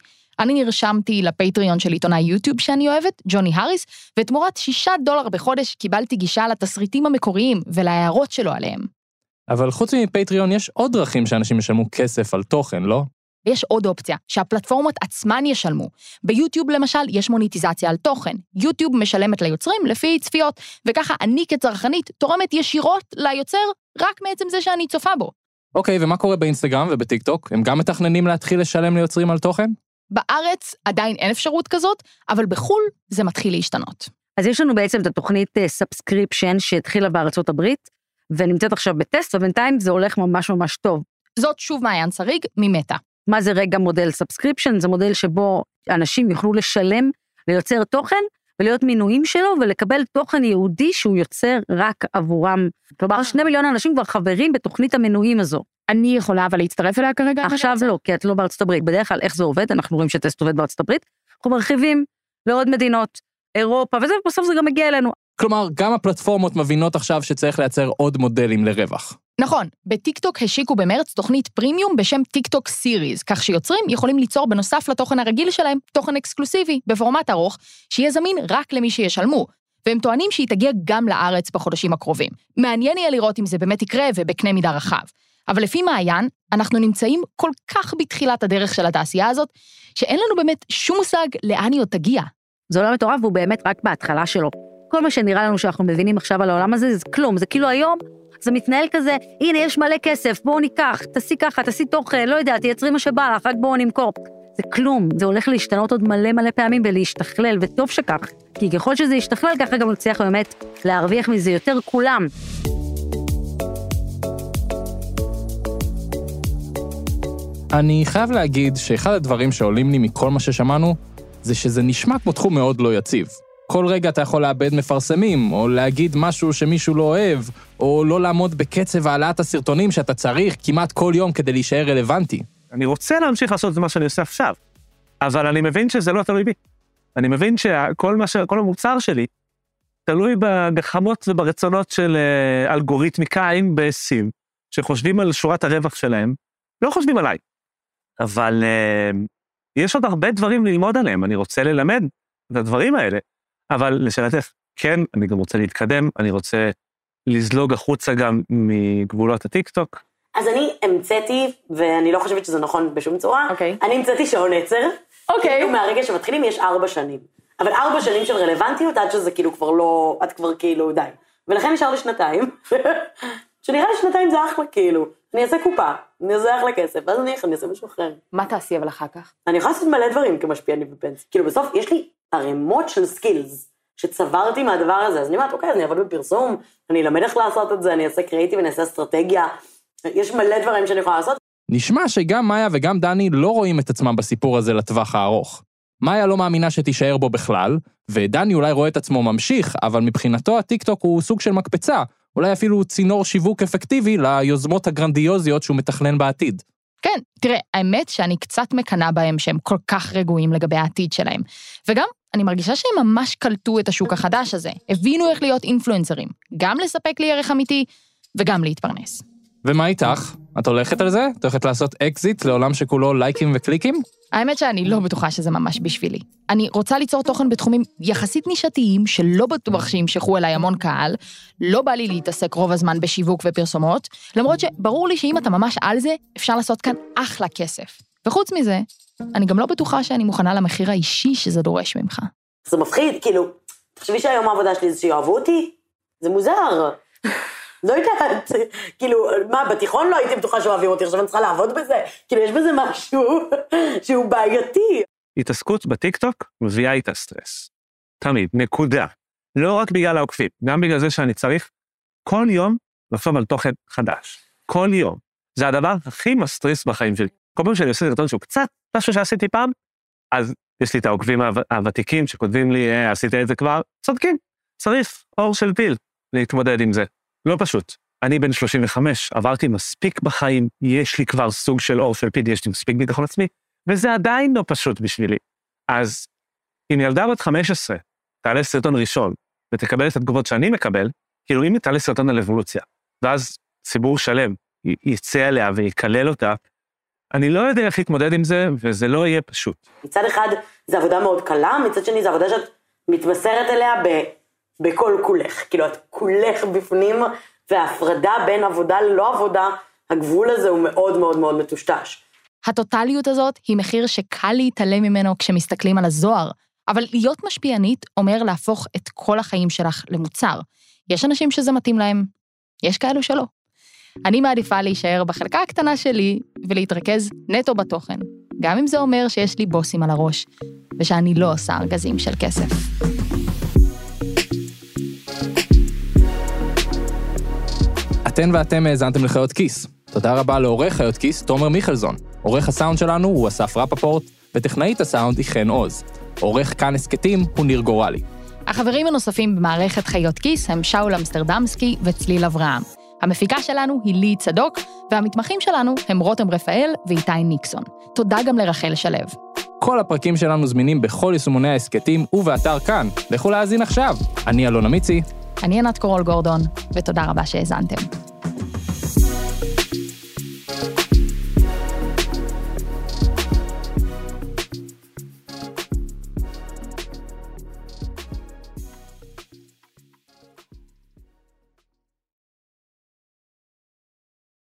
אני נרשמתי לפטריון של עיתונאי יוטיוב שאני אוהבת, ג'וני האריס, ותמורת שישה דולר בחודש קיבלתי גישה לתסריטים המקוריים ולהערות שלו עליהם. אבל חוץ מפטריון יש עוד דרכים שאנשים ישלמו כסף על תוכן, לא? יש עוד אופציה, שהפלטפורמות עצמן ישלמו. ביוטיוב למשל יש מוניטיזציה על תוכן. יוטיוב משלמת ליוצרים לפי צפיות, וככה אני כצרכנית תורמת ישירות ליוצר רק מעצם זה שאני צופה בו. אוקיי, ומה קורה באינסטגרם ובטיקטוק? הם גם מתכננים להתחיל לשלם ליוצרים על תוכן? בארץ עדיין אין אפשרות כזאת, אבל בחו"ל זה מתחיל להשתנות. אז יש לנו בעצם את התוכנית subscription שהתחילה בארצות הברית, ונמצאת עכשיו בטסט, ובינתיים זה הולך ממש ממש טוב. זאת שוב מעיין שריג ממטא. מה זה רגע מודל subscription? זה מודל שבו אנשים יוכלו לשלם ליוצר תוכן ולהיות מינויים שלו ולקבל תוכן ייעודי שהוא יוצר רק עבורם. כלומר, שני מיליון אנשים כבר חברים בתוכנית המנויים הזו. אני יכולה אבל להצטרף אליה כרגע? עכשיו לא, כי את לא בארצות הברית. בדרך כלל איך זה עובד, אנחנו רואים שטסט עובד בארצות הברית, אנחנו מרחיבים לעוד מדינות, אירופה, וזה, בסוף זה גם מגיע אלינו. כלומר, גם הפלטפורמות מבינות עכשיו שצריך לייצר עוד מודלים לרווח. נכון, בטיקטוק השיקו במרץ תוכנית פרימיום בשם טיקטוק Series, כך שיוצרים יכולים ליצור בנוסף לתוכן הרגיל שלהם תוכן אקסקלוסיבי בפורמט ארוך, שיהיה זמין רק למי שישלמו, והם טוענים שהיא תגיע גם לארץ בחודשים הקרובים. מעניין יהיה לראות אם זה באמת יקרה ובקנה מידה רחב. אבל לפי מעיין, אנחנו נמצאים כל כך בתחילת הדרך של התעשייה הזאת, שאין לנו באמת שום מושג לאן היא עוד תגיע. זה עולם מטורף והוא באמת רק בהתחלה שלו. כל מה שנראה לנו שאנחנו מבינים עכשיו על העולם הזה זה כלום, זה כאילו היום זה מתנהל כזה, הנה יש מלא כסף, בואו ניקח, תעשי ככה, תעשי תוכן, לא יודע, תייצרי מה שבא לך, רק בואו נמכור. זה כלום, זה הולך להשתנות עוד מלא מלא פעמים ולהשתכלל, וטוב שכך. כי ככל שזה ישתכלל, ככה גם נצליח באמת להרוויח מזה יותר כולם. אני חייב להגיד שאחד הדברים שעולים לי מכל מה ששמענו, זה שזה נשמע כמו תחום מאוד לא יציב. כל רגע אתה יכול לאבד מפרסמים, או להגיד משהו שמישהו לא אוהב, או לא לעמוד בקצב העלאת הסרטונים שאתה צריך כמעט כל יום כדי להישאר רלוונטי. אני רוצה להמשיך לעשות את מה שאני עושה עכשיו, אבל אני מבין שזה לא תלוי בי. אני מבין שכל ש... המוצר שלי תלוי בגחמות וברצונות של uh, אלגוריתמיקאים בסין, שחושבים על שורת הרווח שלהם, לא חושבים עליי. אבל uh, יש עוד הרבה דברים ללמוד עליהם, אני רוצה ללמד את הדברים האלה. אבל לשאלתך, כן, אני גם רוצה להתקדם, אני רוצה לזלוג החוצה גם מגבולות הטיקטוק. אז אני המצאתי, ואני לא חושבת שזה נכון בשום צורה, okay. אוקיי. אני המצאתי שעון עצר. אוקיי. כאילו מהרגע שמתחילים יש ארבע שנים. אבל ארבע שנים של רלוונטיות עד שזה כאילו כבר לא, את כבר כאילו די. ולכן נשאר לי שנתיים, שנראה לי שנתיים זה אחלה כאילו. אני אעשה קופה, אני אעשה אחלה כסף, ואז אני אלך, אני אעשה משהו אחר. מה תעשי אבל אחר כך? אני יכולה לעשות מלא דברים כמשפיענית בפנסיה. כאילו בסוף יש לי ערימות של סקילס שצברתי מהדבר הזה, אז אני אומרת, אוקיי, אז אני אעבוד בפרסום, אני אלמד איך לעשות את זה, אני אעשה קריאיטיב, אני אעשה אסטרטגיה, יש מלא דברים שאני יכולה לעשות. נשמע שגם מאיה וגם דני לא רואים את עצמם בסיפור הזה לטווח הארוך. מאיה לא מאמינה שתישאר בו בכלל, ודני אולי רואה את עצמו ממשיך, אבל מבחינתו הטיקטוק הוא סוג של מקפצה, אולי אפילו צינור שיווק אפקטיבי ליוזמות הגרנדיוזיות שהוא מתכנן בעתיד. כן, תראה, האמת שאני קצת מקנאה בהם שהם כל כך רגועים לגבי העתיד שלהם. וגם, אני מרגישה שהם ממש קלטו את השוק החדש הזה, הבינו איך להיות אינפלואנסרים, גם לספק לי ערך אמיתי וגם להתפרנס. ומה איתך? את הולכת על זה? את הולכת לעשות אקזיט לעולם שכולו לייקים וקליקים? האמת שאני לא בטוחה שזה ממש בשבילי. אני רוצה ליצור תוכן בתחומים יחסית נישתיים, שלא בטוח שימשכו אליי המון קהל, לא בא לי להתעסק רוב הזמן בשיווק ופרסומות, למרות שברור לי שאם אתה ממש על זה, אפשר לעשות כאן אחלה כסף. וחוץ מזה, אני גם לא בטוחה שאני מוכנה למחיר האישי שזה דורש ממך. זה מפחיד, כאילו, תחשבי שהיום העבודה שלי זה שיאהבו אותי? זה מוזר. לא יודעת, כאילו, מה, בתיכון לא הייתי בטוחה שאוהבים אותי, עכשיו אני צריכה לעבוד בזה? כאילו, יש בזה משהו שהוא בעייתי. התעסקות בטיקטוק מביאה איתה סטרס. תמיד, נקודה. לא רק בגלל העוקבים, גם בגלל זה שאני צריך כל יום לחשוב על תוכן חדש. כל יום. זה הדבר הכי מסטריס בחיים שלי. כל פעם שאני עושה סרטון שהוא קצת משהו שעשיתי פעם, אז יש לי את העוקבים הוו- הוותיקים שכותבים לי, אה, עשית את זה כבר, צודקים, צריך אור של פיל להתמודד עם זה. לא פשוט. אני בן 35, עברתי מספיק בחיים, יש לי כבר סוג של אור של פיל, יש לי מספיק ביטחון עצמי, וזה עדיין לא פשוט בשבילי. אז אם ילדה בת 15 תעלה סרטון ראשון ותקבל את התגובות שאני מקבל, כאילו אם היא תעלה סרטון על אבולוציה, ואז ציבור שלם י- יצא עליה ויקלל אותה, אני לא יודע איך להתמודד עם זה, וזה לא יהיה פשוט. מצד אחד זו עבודה מאוד קלה, מצד שני זו עבודה שאת מתמסרת אליה ב, בכל כולך. כאילו, את כולך בפנים, וההפרדה בין עבודה ללא עבודה, הגבול הזה הוא מאוד מאוד מאוד מטושטש. הטוטליות הזאת היא מחיר שקל להתעלם ממנו כשמסתכלים על הזוהר, אבל להיות משפיענית אומר להפוך את כל החיים שלך למוצר. יש אנשים שזה מתאים להם, יש כאלו שלא. אני מעדיפה להישאר בחלקה הקטנה שלי ולהתרכז נטו בתוכן, גם אם זה אומר שיש לי בוסים על הראש, ושאני לא עושה ארגזים של כסף. אתן ואתם האזנתם לחיות כיס. תודה רבה לעורך חיות כיס, תומר מיכלזון. עורך הסאונד שלנו הוא אסף רפפורט, וטכנאית הסאונד היא חן עוז. עורך כאן הסכתים הוא ניר גורלי. החברים הנוספים במערכת חיות כיס הם שאול אמסטרדמסקי וצליל אברהם. המפיקה שלנו היא לי צדוק, והמתמחים שלנו הם רותם רפאל ואיתי ניקסון. תודה גם לרחל שלו. כל הפרקים שלנו זמינים בכל יישומוני ההסכתים ובאתר כאן. לכו להאזין עכשיו. אני אלון אמיצי. אני ענת קורול גורדון, ותודה רבה שהאזנתם.